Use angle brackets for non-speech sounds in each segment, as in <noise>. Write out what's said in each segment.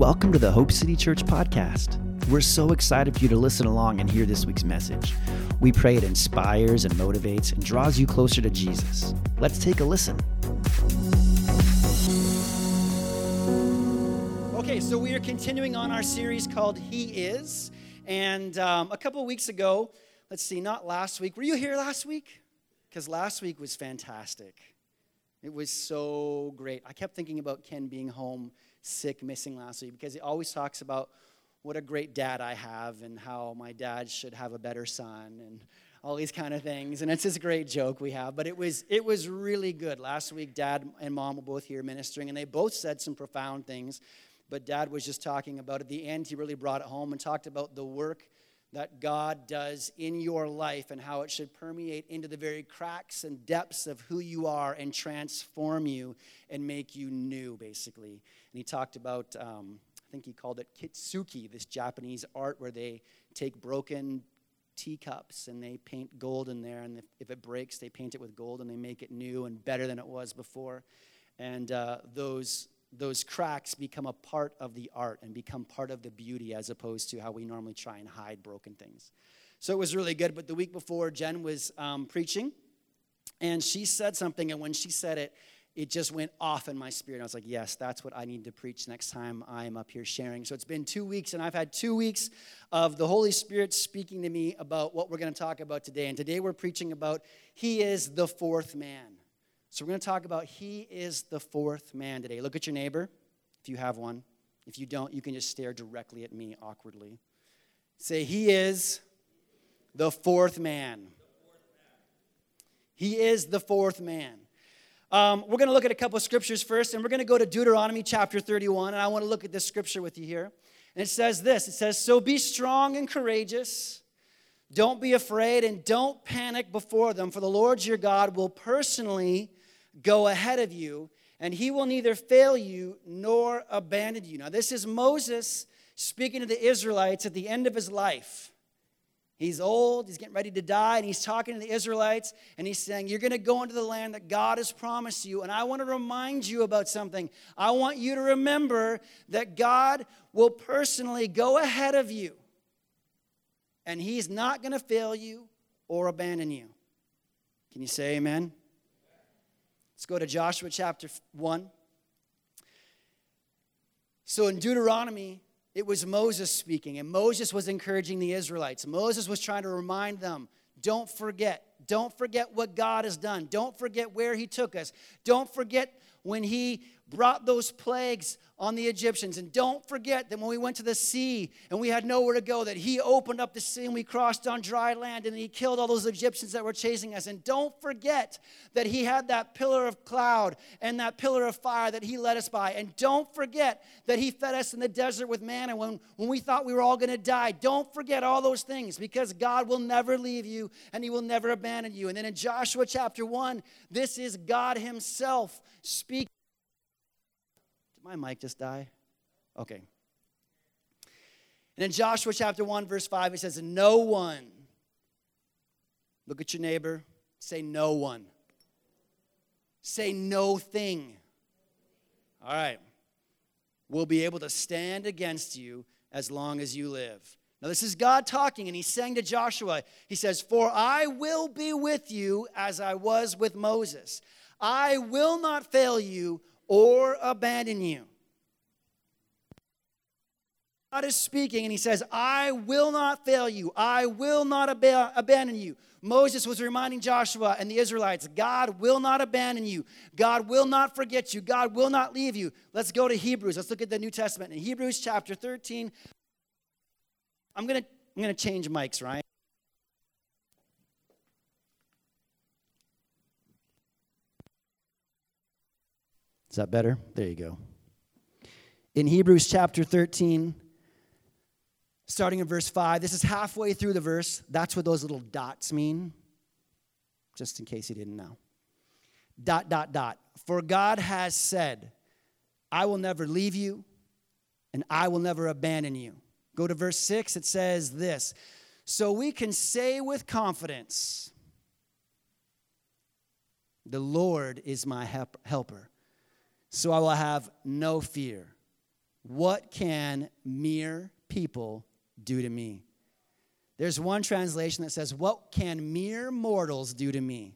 Welcome to the Hope City Church podcast. We're so excited for you to listen along and hear this week's message. We pray it inspires and motivates and draws you closer to Jesus. Let's take a listen. Okay, so we are continuing on our series called He Is. And um, a couple weeks ago, let's see, not last week. Were you here last week? Because last week was fantastic. It was so great. I kept thinking about Ken being home sick, missing last week because he always talks about what a great dad I have and how my dad should have a better son and all these kind of things. And it's this great joke we have. But it was it was really good. Last week, dad and mom were both here ministering, and they both said some profound things. But dad was just talking about at the end, he really brought it home and talked about the work that God does in your life and how it should permeate into the very cracks and depths of who you are and transform you and make you new, basically. And he talked about, um, I think he called it kintsugi, this Japanese art where they take broken teacups and they paint gold in there. And if, it breaks, they paint it with gold and they make it new and better than it was before. And uh, those those cracks become a part of the art and become part of the beauty as opposed to how we normally try and hide broken things. So it was really good. But the week before, Jen was um, preaching and she said something, and when she said it, it just went off in my spirit. I was like, yes, that's what I need to preach next time I'm up here sharing. So it's been two weeks, and I've had two weeks of the Holy Spirit speaking to me about what we're going to talk about today. And today we're preaching about He is the fourth man. So we're going to talk about He is the fourth man today. Look at your neighbor, if you have one. If you don't, you can just stare directly at me awkwardly. Say, He is the fourth man. He is the fourth man. Um, we're going to look at a couple of scriptures first, and we're going to go to Deuteronomy chapter 31, and I want to look at this scripture with you here. And it says this it says, So be strong and courageous. Don't be afraid and don't panic before them, for the Lord your God will personally go ahead of you, and he will neither fail you nor abandon you. Now, this is Moses speaking to the Israelites at the end of his life. He's old, he's getting ready to die, and he's talking to the Israelites, and he's saying, You're going to go into the land that God has promised you. And I want to remind you about something. I want you to remember that God will personally go ahead of you, and he's not going to fail you or abandon you. Can you say amen? Let's go to Joshua chapter 1. So in Deuteronomy, it was Moses speaking, and Moses was encouraging the Israelites. Moses was trying to remind them don't forget. Don't forget what God has done. Don't forget where He took us. Don't forget when He brought those plagues on the Egyptians. And don't forget that when we went to the sea and we had nowhere to go, that He opened up the sea and we crossed on dry land and He killed all those Egyptians that were chasing us. And don't forget that He had that pillar of cloud and that pillar of fire that He led us by. And don't forget that He fed us in the desert with manna when, when we thought we were all going to die. Don't forget all those things because God will never leave you and He will never abandon you. And then in Joshua chapter 1, this is God Himself speaking did my mic just die? Okay. And in Joshua chapter 1, verse 5, it says, No one, look at your neighbor, say no one. Say no thing. All right. we'll be able to stand against you as long as you live. Now, this is God talking, and He's saying to Joshua, He says, For I will be with you as I was with Moses. I will not fail you or abandon you. God is speaking and he says, I will not fail you. I will not ab- abandon you. Moses was reminding Joshua and the Israelites, God will not abandon you. God will not forget you. God will not leave you. Let's go to Hebrews. Let's look at the New Testament. In Hebrews chapter 13, I'm going to I'm going to change mics, right? Is that better? There you go. In Hebrews chapter 13, starting in verse 5, this is halfway through the verse. That's what those little dots mean, just in case you didn't know. Dot, dot, dot. For God has said, I will never leave you and I will never abandon you. Go to verse 6, it says this So we can say with confidence, The Lord is my helper so I will have no fear. What can mere people do to me? There's one translation that says, What can mere mortals do to me?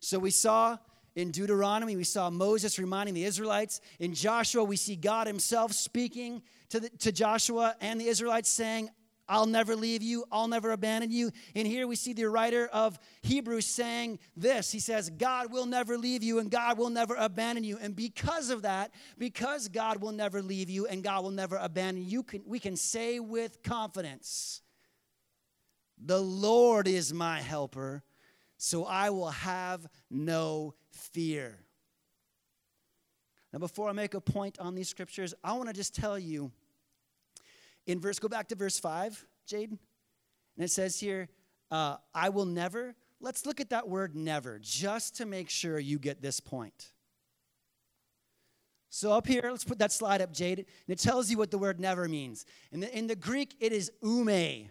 So we saw in Deuteronomy, we saw Moses reminding the Israelites. In Joshua, we see God Himself speaking to, the, to Joshua and the Israelites, saying, I'll never leave you, I'll never abandon you. And here we see the writer of Hebrews saying this He says, God will never leave you and God will never abandon you. And because of that, because God will never leave you and God will never abandon you, can, we can say with confidence, The Lord is my helper, so I will have no fear. Now, before I make a point on these scriptures, I want to just tell you in verse, go back to verse 5, Jade. And it says here, uh, I will never. Let's look at that word never, just to make sure you get this point. So up here, let's put that slide up, Jade. And it tells you what the word never means. In the, in the Greek, it is ou me.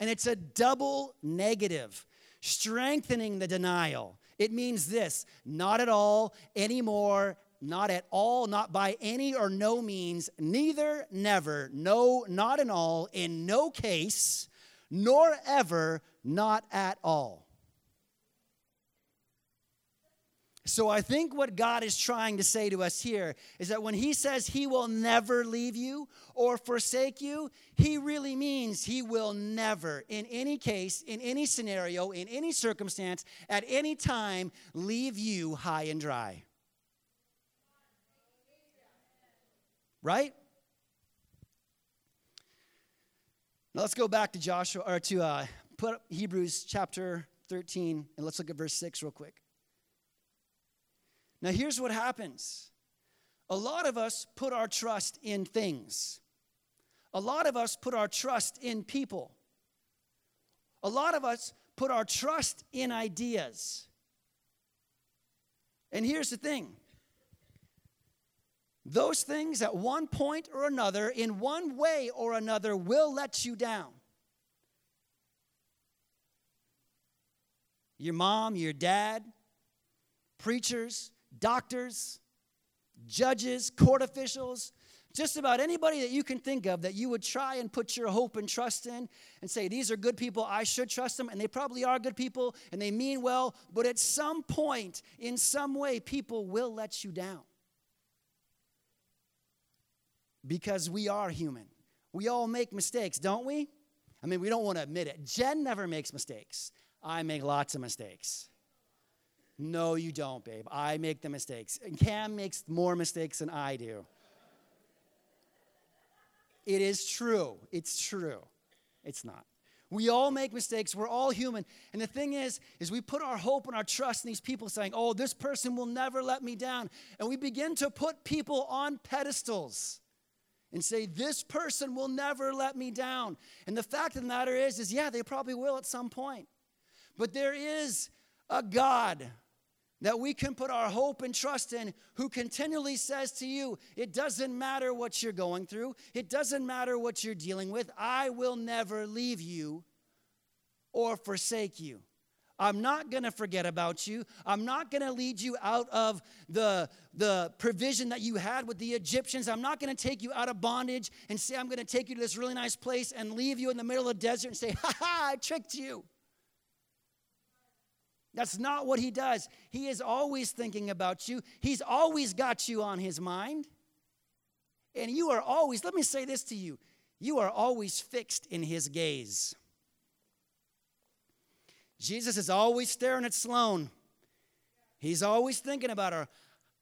And it's a double negative, strengthening the denial. It means this not at all, anymore, not at all, not by any or no means, neither, never, no, not in all, in no case, nor ever, not at all. So I think what God is trying to say to us here is that when He says He will never leave you or forsake you, He really means He will never, in any case, in any scenario, in any circumstance, at any time, leave you high and dry. Right? Now let's go back to Joshua or to uh, put up Hebrews chapter 13 and let's look at verse 6 real quick. Now here's what happens. A lot of us put our trust in things. A lot of us put our trust in people. A lot of us put our trust in ideas. And here's the thing those things at one point or another, in one way or another, will let you down. Your mom, your dad, preachers, doctors, judges, court officials, just about anybody that you can think of that you would try and put your hope and trust in and say, These are good people, I should trust them, and they probably are good people and they mean well, but at some point, in some way, people will let you down because we are human. We all make mistakes, don't we? I mean, we don't want to admit it. Jen never makes mistakes. I make lots of mistakes. No, you don't, babe. I make the mistakes. And Cam makes more mistakes than I do. It is true. It's true. It's not. We all make mistakes. We're all human. And the thing is, is we put our hope and our trust in these people saying, "Oh, this person will never let me down." And we begin to put people on pedestals and say, This person will never let me down. And the fact of the matter is, is yeah, they probably will at some point. But there is a God that we can put our hope and trust in who continually says to you, It doesn't matter what you're going through, it doesn't matter what you're dealing with, I will never leave you or forsake you. I'm not going to forget about you. I'm not going to lead you out of the, the provision that you had with the Egyptians. I'm not going to take you out of bondage and say, I'm going to take you to this really nice place and leave you in the middle of the desert and say, ha ha, I tricked you. That's not what he does. He is always thinking about you, he's always got you on his mind. And you are always, let me say this to you, you are always fixed in his gaze. Jesus is always staring at Sloan. He's always thinking about her.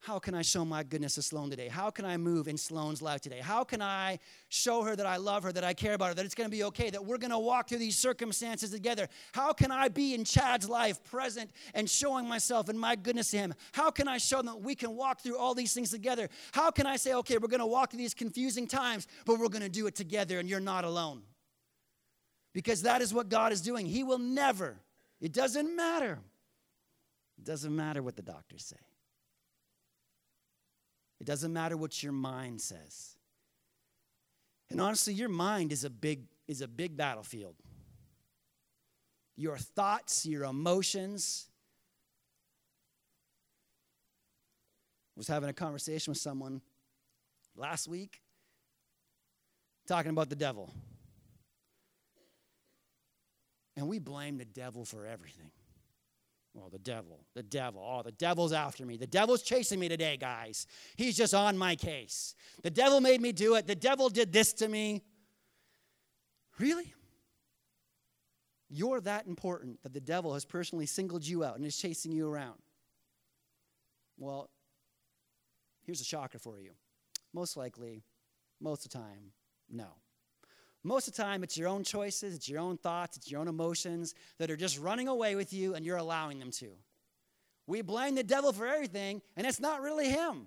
How can I show my goodness to Sloan today? How can I move in Sloan's life today? How can I show her that I love her, that I care about her, that it's going to be okay, that we're going to walk through these circumstances together? How can I be in Chad's life present and showing myself and my goodness to him? How can I show them that we can walk through all these things together? How can I say, okay, we're going to walk through these confusing times, but we're going to do it together and you're not alone? Because that is what God is doing. He will never it doesn't matter. It doesn't matter what the doctors say. It doesn't matter what your mind says. And honestly, your mind is a big is a big battlefield. Your thoughts, your emotions. I was having a conversation with someone last week, talking about the devil. And we blame the devil for everything. Well, the devil, the devil, oh, the devil's after me. The devil's chasing me today, guys. He's just on my case. The devil made me do it. The devil did this to me. Really? You're that important that the devil has personally singled you out and is chasing you around. Well, here's a shocker for you. Most likely, most of the time, no. Most of the time, it's your own choices, it's your own thoughts, it's your own emotions that are just running away with you and you're allowing them to. We blame the devil for everything, and it's not really him.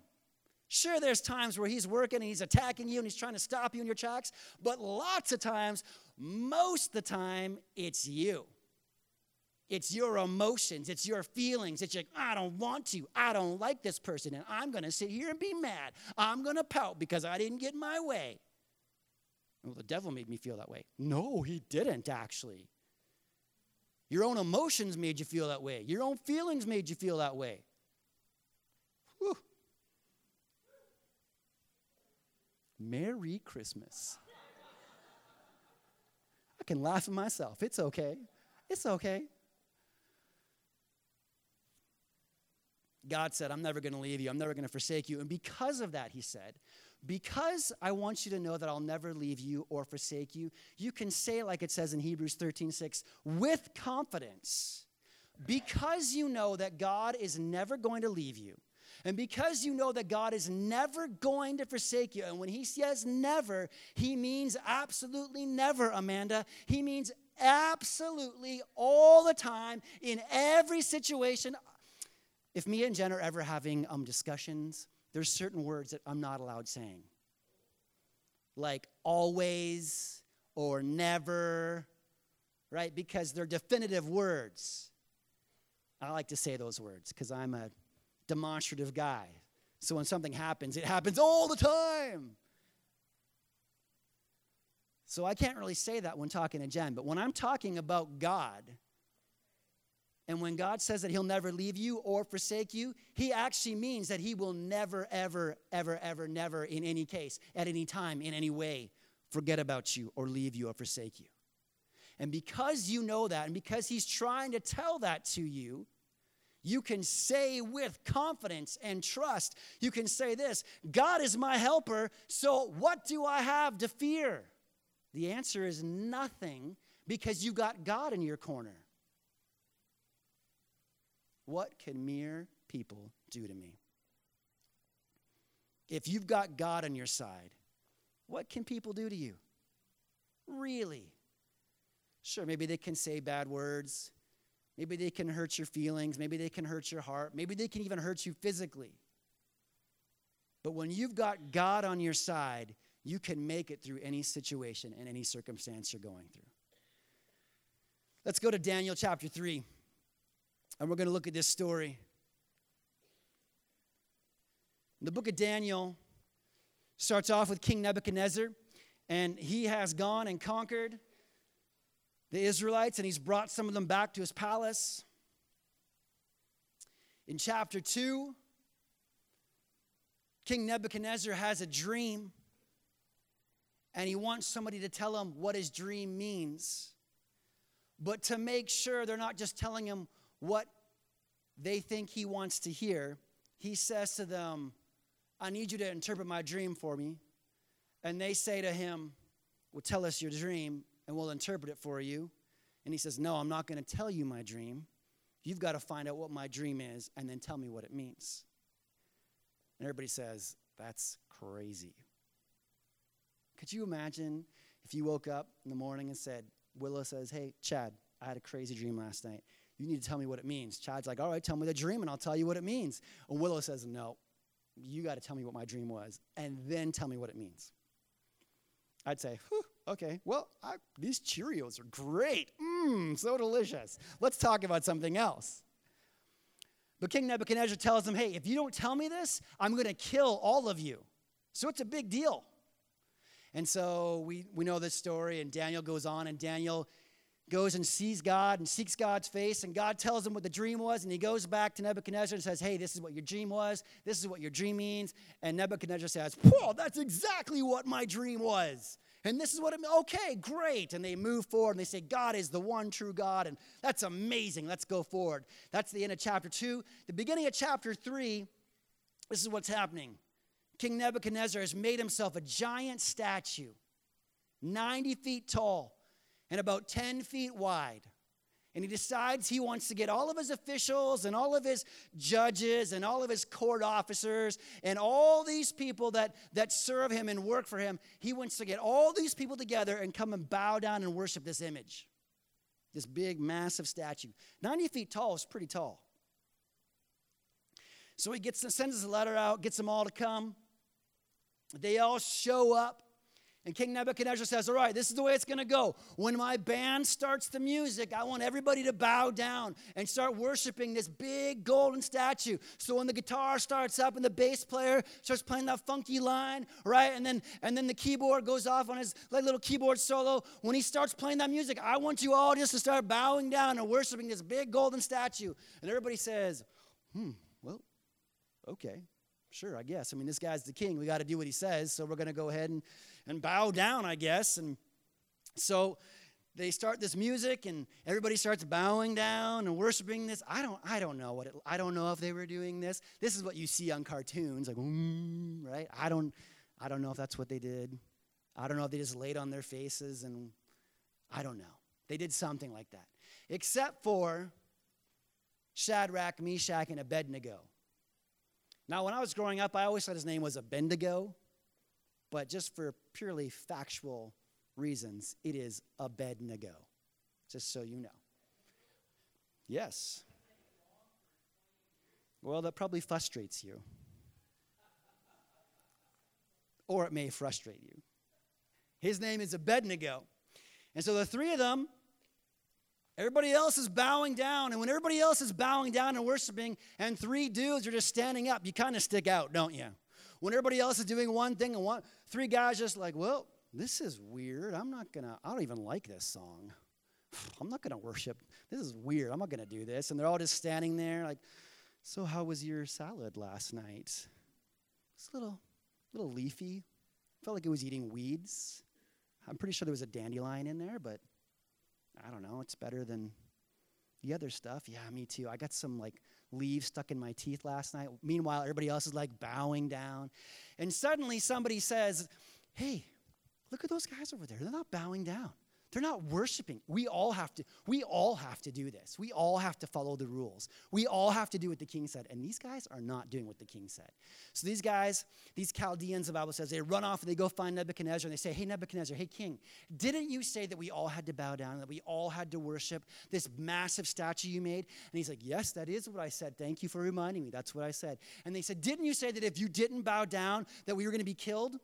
Sure, there's times where he's working and he's attacking you and he's trying to stop you in your tracks, but lots of times, most the time, it's you. It's your emotions, it's your feelings. It's like, I don't want to. I don't like this person, and I'm to sit here and be mad. I'm to pout because I didn't get my way. Well, the devil made me feel that way. No, he didn't actually. Your own emotions made you feel that way. Your own feelings made you feel that way. Whew. Merry Christmas. I can laugh at myself. It's okay. It's okay. God said, I'm never going to leave you. I'm never going to forsake you. And because of that, he said, because I want you to know that I'll never leave you or forsake you, you can say, like it says in Hebrews 13 6, with confidence, because you know that God is never going to leave you. And because you know that God is never going to forsake you, and when He says never, He means absolutely never, Amanda. He means absolutely all the time, in every situation. If me and Jen are ever having um, discussions, there's certain words that I'm not allowed saying. Like always or never, right? Because they're definitive words. I like to say those words because I'm a demonstrative guy. So when something happens, it happens all the time. So I can't really say that when talking to Jen, but when I'm talking about God, and when God says that He'll never leave you or forsake you, He actually means that He will never, ever, ever, ever, never, in any case, at any time, in any way, forget about you or leave you or forsake you. And because you know that, and because He's trying to tell that to you, you can say with confidence and trust, you can say this God is my helper, so what do I have to fear? The answer is nothing because you got God in your corner. What can mere people do to me? If you've got God on your side, what can people do to you? Really? Sure, maybe they can say bad words. Maybe they can hurt your feelings. Maybe they can hurt your heart. Maybe they can even hurt you physically. But when you've got God on your side, you can make it through any situation and any circumstance you're going through. Let's go to Daniel chapter 3. And we're going to look at this story. The book of Daniel starts off with King Nebuchadnezzar, and he has gone and conquered the Israelites, and he's brought some of them back to his palace. In chapter 2, King Nebuchadnezzar has a dream, and he wants somebody to tell him what his dream means. But to make sure they're not just telling him what they think he wants to hear, he says to them, I need you to interpret my dream for me. And they say to him, Well, tell us your dream and we'll interpret it for you. And he says, No, I'm not going to tell you my dream. You've got to find out what my dream is and then tell me what it means. And everybody says, That's crazy. Could you imagine if you woke up in the morning and said, Willow says, Hey, Chad, I had a crazy dream last night. You need to tell me what it means. Chad's like, All right, tell me the dream and I'll tell you what it means. And Willow says, No, you got to tell me what my dream was and then tell me what it means. I'd say, okay, well, I, these Cheerios are great. Mmm, so delicious. Let's talk about something else. But King Nebuchadnezzar tells him, hey, if you don't tell me this, I'm going to kill all of you. So it's a big deal. And so we, we know this story, and Daniel goes on, and Daniel goes and sees God and seeks God's face, and God tells him what the dream was, and he goes back to Nebuchadnezzar and says, Hey, this is what your dream was, this is what your dream means. And Nebuchadnezzar says, Whoa, that's exactly what my dream was. And this is what it means. okay, great. And they move forward and they say, God is the one true God, and that's amazing. Let's go forward. That's the end of chapter two. The beginning of chapter three, this is what's happening. King Nebuchadnezzar has made himself a giant statue, 90 feet tall and about 10 feet wide. And he decides he wants to get all of his officials and all of his judges and all of his court officers and all these people that, that serve him and work for him. He wants to get all these people together and come and bow down and worship this image. This big, massive statue. 90 feet tall is pretty tall. So he gets sends a letter out, gets them all to come. They all show up. And King Nebuchadnezzar says, All right, this is the way it's going to go. When my band starts the music, I want everybody to bow down and start worshiping this big golden statue. So when the guitar starts up and the bass player starts playing that funky line, right? And then and then the keyboard goes off on his like, little keyboard solo. When he starts playing that music, I want you all just to start bowing down and worshiping this big golden statue. And everybody says, Hmm, well, okay. Sure, I guess. I mean, this guy's the king. We got to do what he says. So we're going to go ahead and and bow down, I guess. And so they start this music and everybody starts bowing down and worshiping this i don't i don't know what it, i don't know if they were doing this this is what you see on cartoons like right i don't i don't know if that's what they did i don't know if they just laid on their faces and i don't know they did something like that except for shadrach meshach and abednego now when i was growing up i always thought his name was abednego but just for purely factual reasons, it is Abednego, just so you know. Yes. Well, that probably frustrates you. Or it may frustrate you. His name is Abednego. And so the three of them, everybody else is bowing down. And when everybody else is bowing down and worshiping, and three dudes are just standing up, you kind of stick out, don't you? When everybody else is doing one thing and one, three guys just like, well, this is weird. I'm not gonna, I don't even like this song. <sighs> I'm not gonna worship. This is weird. I'm not gonna do this. And they're all just standing there like, so how was your salad last night? It's a little, little leafy. Felt like it was eating weeds. I'm pretty sure there was a dandelion in there, but I don't know. It's better than the other stuff. Yeah, me too. I got some like leaves stuck in my teeth last night. Meanwhile, everybody else is like bowing down. And suddenly somebody says, Hey, look at those guys over there. They're not bowing down. They're not worshiping. We all have to we all have to do this. We all have to follow the rules. We all have to do what the king said. And these guys are not doing what the king said. So these guys, these Chaldeans, the Bible says, they run off and they go find Nebuchadnezzar and they say, Hey, Nebuchadnezzar, hey, king, didn't you say that we all had to bow down, that we all had to worship this massive statue you made? And he's like, Yes, that is what I said. Thank you for reminding me. That's what I said. And they said, Didn't you say that if you didn't bow down, that we were going to be killed?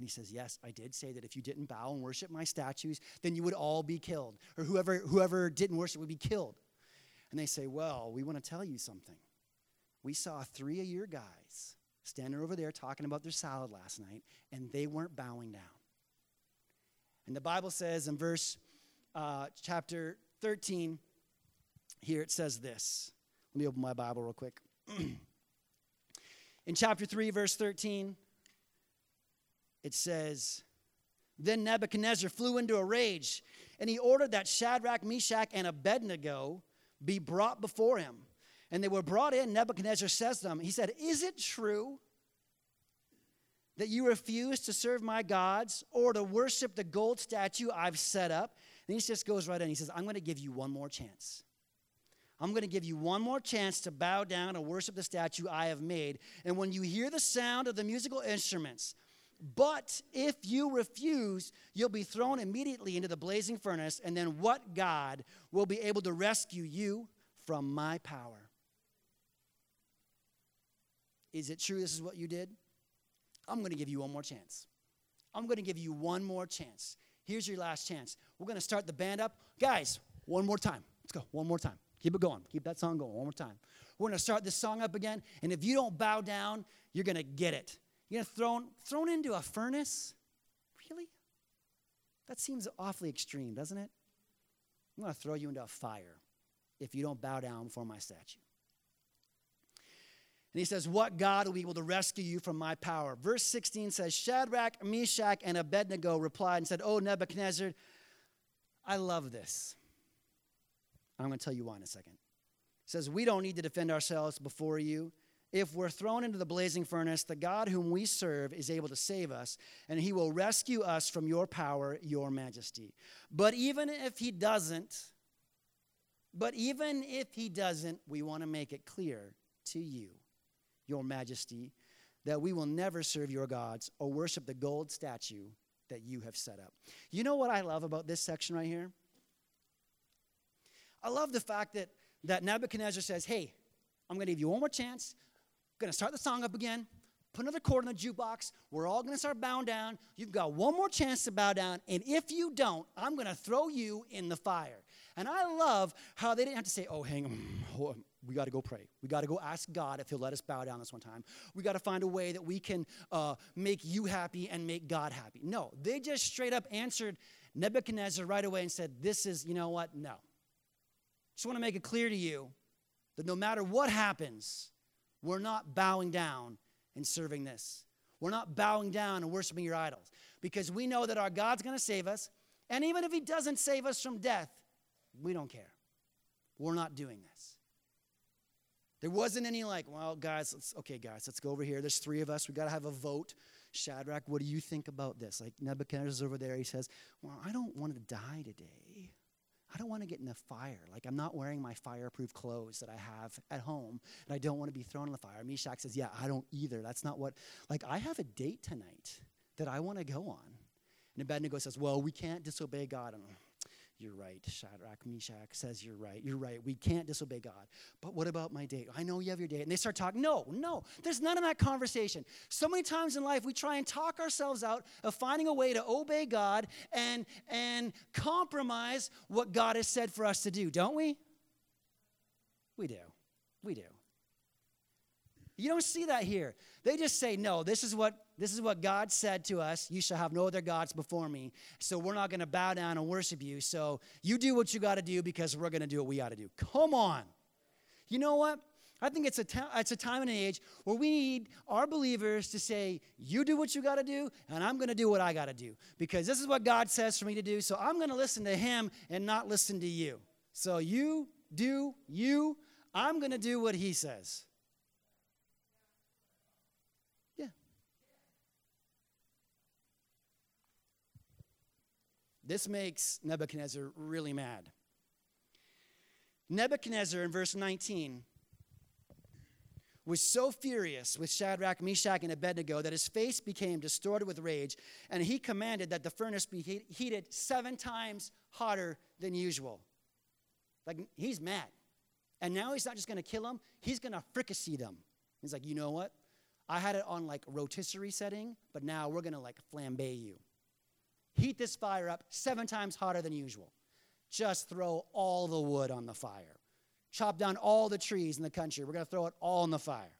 And he says, Yes, I did say that if you didn't bow and worship my statues, then you would all be killed. Or whoever, whoever didn't worship would be killed. And they say, Well, we want to tell you something. We saw three of your guys standing over there talking about their salad last night, and they weren't bowing down. And the Bible says in verse uh, chapter 13, here it says this. Let me open my Bible real quick. <clears throat> in chapter 3, verse 13, it says, Then Nebuchadnezzar flew into a rage, and he ordered that Shadrach, Meshach, and Abednego be brought before him. And they were brought in. Nebuchadnezzar says to them, He said, Is it true that you refuse to serve my gods or to worship the gold statue I've set up? And he just goes right in. He says, I'm going to give you one more chance. I'm going to give you one more chance to bow down and worship the statue I have made. And when you hear the sound of the musical instruments, but if you refuse, you'll be thrown immediately into the blazing furnace, and then what God will be able to rescue you from my power? Is it true this is what you did? I'm going to give you one more chance. I'm going to give you one more chance. Here's your last chance. We're going to start the band up. Guys, one more time. Let's go. One more time. Keep it going. Keep that song going. One more time. We're going to start this song up again. And if you don't bow down, you're going to get it. You know, thrown, thrown into a furnace? Really? That seems awfully extreme, doesn't it? I'm going to throw you into a fire if you don't bow down before my statue. And he says, What God will be able to rescue you from my power? Verse 16 says, Shadrach, Meshach, and Abednego replied and said, Oh, Nebuchadnezzar, I love this. I'm going to tell you why in a second. He says, We don't need to defend ourselves before you. If we're thrown into the blazing furnace, the God whom we serve is able to save us, and he will rescue us from your power, your majesty. But even if he doesn't, but even if he doesn't, we want to make it clear to you, your majesty, that we will never serve your gods or worship the gold statue that you have set up. You know what I love about this section right here? I love the fact that, that Nebuchadnezzar says, Hey, I'm going to give you one more chance to start the song up again, put another chord in the jukebox. We're all to start bowing down. You've got one more chance to bow down. And if you don't, I'm to throw you in the fire. And I love how they didn't have to say, oh, hang on, <clears throat> we got to go pray. We got to go ask God if He'll let us bow down this one time. We got to find a way that we can uh, make you happy and make God happy. No, they just straight up answered Nebuchadnezzar right away and said, This is, you know what? No. Just want to make it clear to you that no matter what happens, we're not bowing down and serving this. We're not bowing down and worshiping your idols because we know that our God's going to save us. And even if He doesn't save us from death, we don't care. We're not doing this. There wasn't any like, well, guys, let's, okay, guys, let's go over here. There's three of us. We got to have a vote. Shadrach, what do you think about this? Like Nebuchadnezzar's over there. He says, well, I don't want to die today. I don't want to get in the fire. Like, I'm not wearing my fireproof clothes that I have at home, and I don't want to be thrown in the fire. Meshach says, Yeah, I don't either. That's not what, like, I have a date tonight that I want to go on. And Abednego says, Well, we can't disobey God. And you're right. Shadrach, Meshach says, You're right. You're right. We can't disobey God. But what about my date? I know you have your date. And they start talking. No, no. There's none of that conversation. So many times in life, we try and talk ourselves out of finding a way to obey God and, and compromise what God has said for us to do, don't we? We do. We do. You don't see that here. They just say, no, this is what this is what God said to us. You shall have no other gods before me. So we're not going to bow down and worship you. So you do what you got to do because we're going to do what we got to do. Come on. You know what? I think it's a, ta- it's a time and an age where we need our believers to say, You do what you got to do, and I'm going to do what I got to do. Because this is what God says for me to do. So I'm going to listen to Him and not listen to you. So you do you. I'm going to do what He says. This makes Nebuchadnezzar really mad. Nebuchadnezzar in verse 19 was so furious with Shadrach, Meshach, and Abednego that his face became distorted with rage, and he commanded that the furnace be heated seven times hotter than usual. Like, he's mad. And now he's not just to kill them, he's to fricassee them. He's like, you know what? I had it on like rotisserie setting, but now we're to like flambe you heat this fire up seven times hotter than usual. Just throw all the wood on the fire. Chop down all the trees in the country. We're going to throw it all in the fire.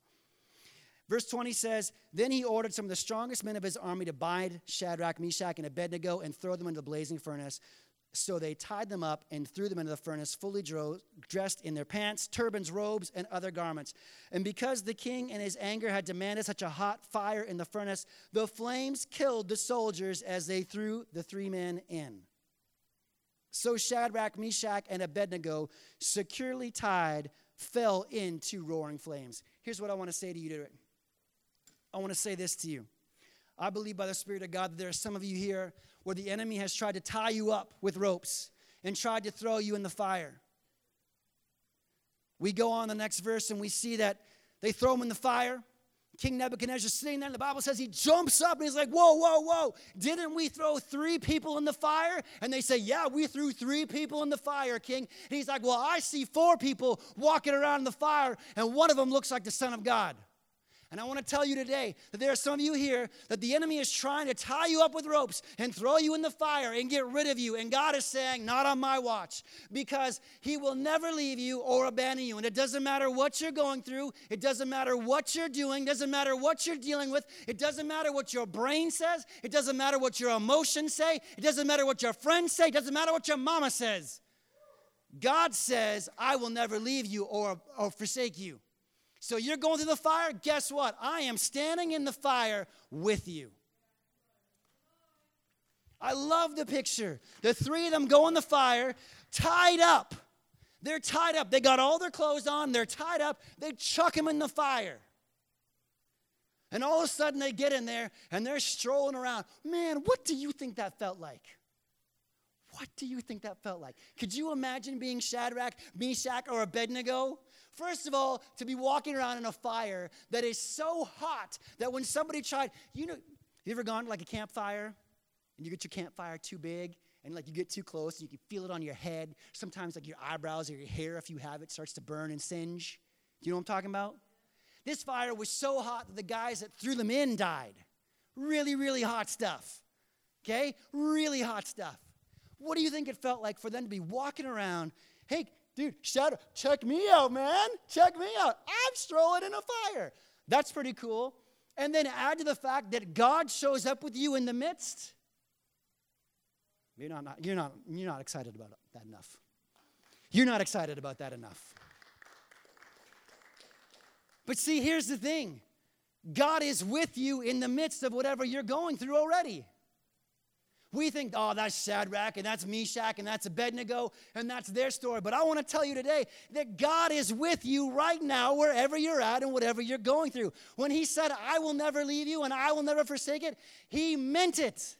Verse 20 says, Then he ordered some of the strongest men of his army to bind Shadrach, Meshach, and Abednego and throw them into the blazing furnace. So they tied them up and threw them into the furnace, fully dressed in their pants, turbans, robes, and other garments. And because the king in his anger had demanded such a hot fire in the furnace, the flames killed the soldiers as they threw the three men in. So Shadrach, Meshach, and Abednego, securely tied, fell into roaring flames. Here's what I want to say to you today. I want to say this to you. I believe by the Spirit of God that there are some of you here where the enemy has tried to tie you up with ropes and tried to throw you in the fire. We go on the next verse and we see that they throw him in the fire. King Nebuchadnezzar sitting there, and the Bible says he jumps up and he's like, Whoa, whoa, whoa. Didn't we throw three people in the fire? And they say, Yeah, we threw three people in the fire, King. And he's like, Well, I see four people walking around in the fire, and one of them looks like the Son of God. And I want to tell you today that there are some of you here that the enemy is trying to tie you up with ropes and throw you in the fire and get rid of you. And God is saying, Not on my watch, because He will never leave you or abandon you. And it doesn't matter what you're going through, it doesn't matter what you're doing, it doesn't matter what you're dealing with, it doesn't matter what your brain says, it doesn't matter what your emotions say, it doesn't matter what your friends say, it doesn't matter what your mama says. God says, I will never leave you or, or forsake you. So you're going through the fire. Guess what? I am standing in the fire with you. I love the picture. The three of them go in the fire, tied up. They're tied up. They got all their clothes on, they're tied up. They chuck them in the fire. And all of a sudden they get in there and they're strolling around. Man, what do you think that felt like? What do you think that felt like? Could you imagine being Shadrach, Meshach, or Abednego? First of all, to be walking around in a fire that is so hot that when somebody tried, you know, you ever gone to like a campfire and you get your campfire too big and like you get too close and you can feel it on your head. Sometimes like your eyebrows or your hair, if you have it, starts to burn and singe. Do you know what I'm talking about? This fire was so hot that the guys that threw them in died. Really, really hot stuff. Okay? Really hot stuff. What do you think it felt like for them to be walking around? Hey, dude, shout, check me out, man. Check me out. I'm strolling in a fire. That's pretty cool. And then add to the fact that God shows up with you in the midst. You're not, not, you're not, you're not excited about that enough. You're not excited about that enough. But see, here's the thing God is with you in the midst of whatever you're going through already. We think, oh, that's Shadrach and that's Meshach and that's Abednego and that's their story. But I want to tell you today that God is with you right now, wherever you're at and whatever you're going through. When He said, I will never leave you and I will never forsake it, He meant it.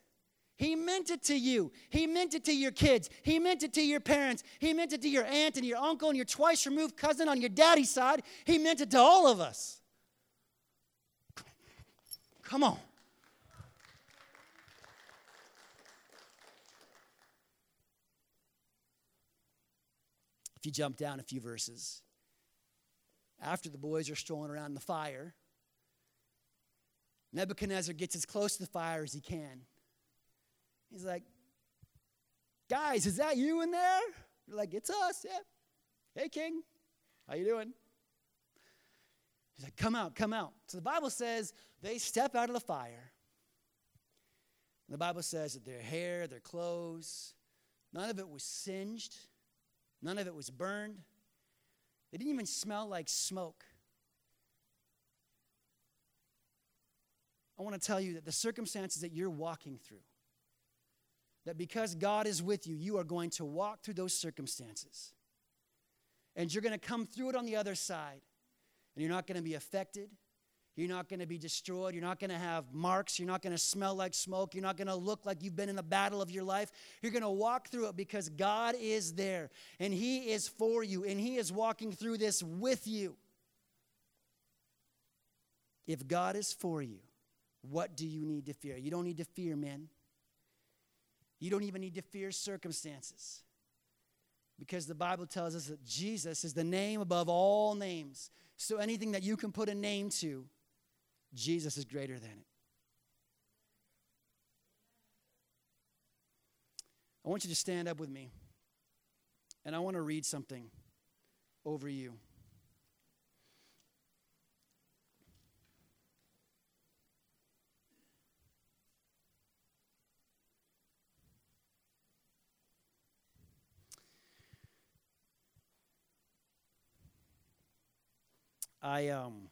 He meant it to you. He meant it to your kids. He meant it to your parents. He meant it to your aunt and your uncle and your twice removed cousin on your daddy's side. He meant it to all of us. Come on. If you jump down a few verses, after the boys are strolling around the fire, Nebuchadnezzar gets as close to the fire as he can. He's like, guys, is that you in there? You're like, it's us, yeah. Hey, King, how you doing? He's like, come out, come out. So the Bible says they step out of the fire. And the Bible says that their hair, their clothes, none of it was singed, none of it was burned. They didn't even smell like smoke. I want to tell you that the circumstances that you're walking through, that because God is with you, you are going to walk through those circumstances. And you're going to come through it on the other side. And you're not going to be affected. You're not going to be destroyed. You're not going to have marks. You're not going to smell like smoke. You're not going to look like you've been in the battle of your life. You're going to walk through it because God is there and He is for you and He is walking through this with you. If God is for you, what do you need to fear? You don't need to fear men. You don't even need to fear circumstances because the Bible tells us that Jesus is the name above all names. So anything that you can put a name to, Jesus is greater than it. I want you to stand up with me, and I want to read something over you. I um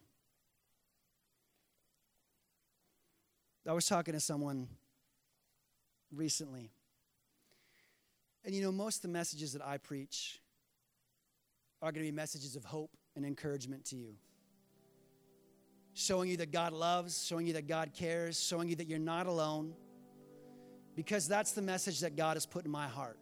I was talking to someone recently. And you know, most of the messages that I preach are going to be messages of hope and encouragement to you. Showing you that God loves, showing you that God cares, showing you that you're not alone. Because that's the message that God has put in my heart.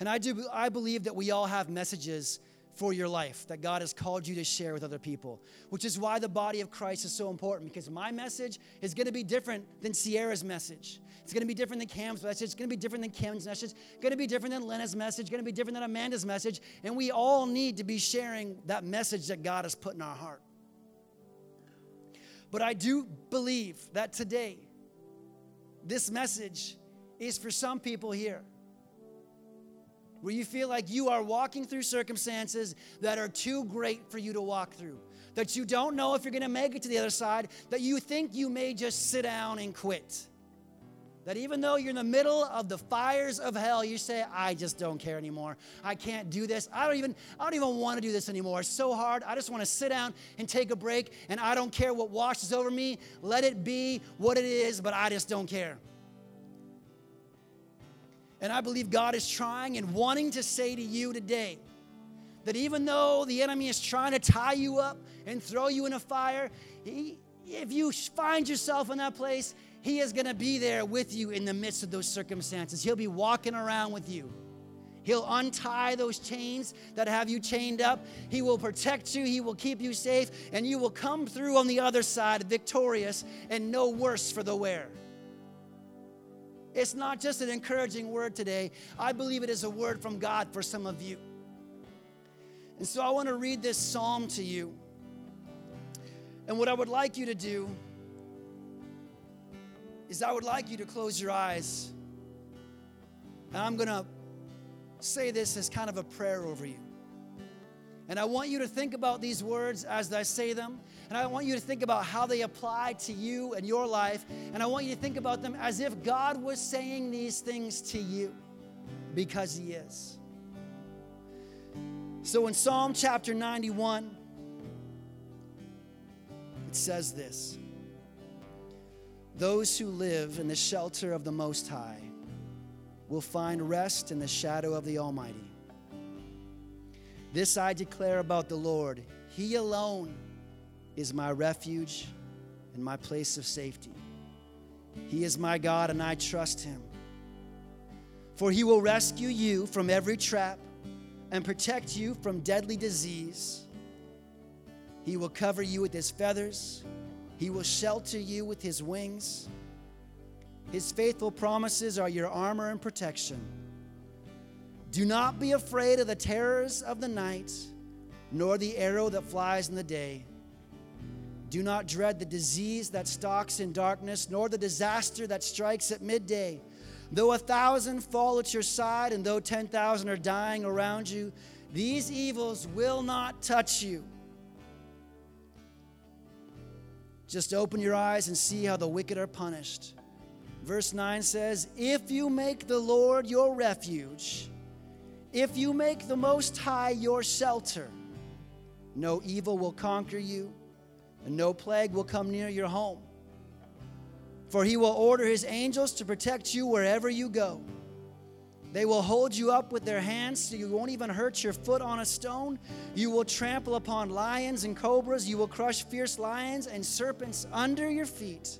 And I do I believe that we all have messages for your life that God has called you to share with other people, which is why the body of Christ is so important because my message is going to be different than Sierra's message. It's going to be different than Cam's message. It's going to be different than Kim's message. It's going to be different than Lena's message. going to be different than Amanda's message. And we all need to be sharing that message that God has put in our heart. But I do believe that today, this message is for some people here where you feel like you are walking through circumstances that are too great for you to walk through, that you don't know if you're going to make it to the other side, that you think you may just sit down and quit. That even though you're in the middle of the fires of hell, you say, I just don't care anymore. I can't do this. I don't even, I don't even want to do this anymore. It's so hard. I just want to sit down and take a break, and I don't care what washes over me. Let it be what it is, but I just don't care. And I believe God is trying and wanting to say to you today that even though the enemy is trying to tie you up and throw you in a fire, he, if you find yourself in that place, he is going to be there with you in the midst of those circumstances. He'll be walking around with you. He'll untie those chains that have you chained up. He will protect you. He will keep you safe. And you will come through on the other side victorious and no worse for the wear. It's not just an encouraging word today. I believe it is a word from God for some of you. And so I want to read this psalm to you. And what I would like you to do is I would like you to close your eyes. And I'm going to say this as kind of a prayer over you. And I want you to think about these words as I say them. And I want you to think about how they apply to you and your life. And I want you to think about them as if God was saying these things to you because He is. So in Psalm chapter 91, it says this those who live in the shelter of the Most High will find rest in the shadow of the Almighty. This I declare about the Lord He alone is my refuge and my place of safety. He is my God, and I trust Him. For He will rescue you from every trap and protect you from deadly disease. He will cover you with His feathers he will shelter you with his wings. His faithful promises are your armor and protection. Do not be afraid of the terrors of the night, nor the arrow that flies in the day. Do not dread the disease that stalks in darkness, nor the disaster that strikes at midday. Though a thousand fall at your side, and though 10,000 are dying around you, these evils will not touch you. Just open your eyes and see how the wicked are punished. Verse 9 says, If you make the Lord your refuge, if you make the Most High your shelter, no evil will conquer you, and no plague will come near your home. For he will order his angels to protect you wherever you go. They will hold you up with their hands so you won't even hurt your foot on a stone. You will trample upon lions and cobras. You will crush fierce lions and serpents under your feet.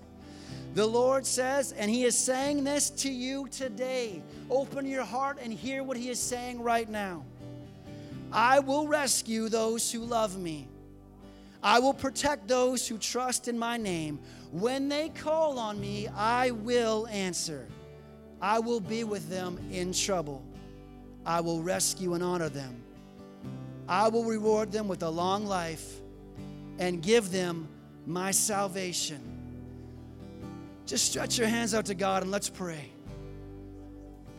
The Lord says, and He is saying this to you today. Open your heart and hear what He is saying right now. I will rescue those who love me. I will protect those who trust in my name. When they call on me, I will answer. I will be with them in trouble. I will rescue and honor them. I will reward them with a long life and give them my salvation. Just stretch your hands out to God and let's pray.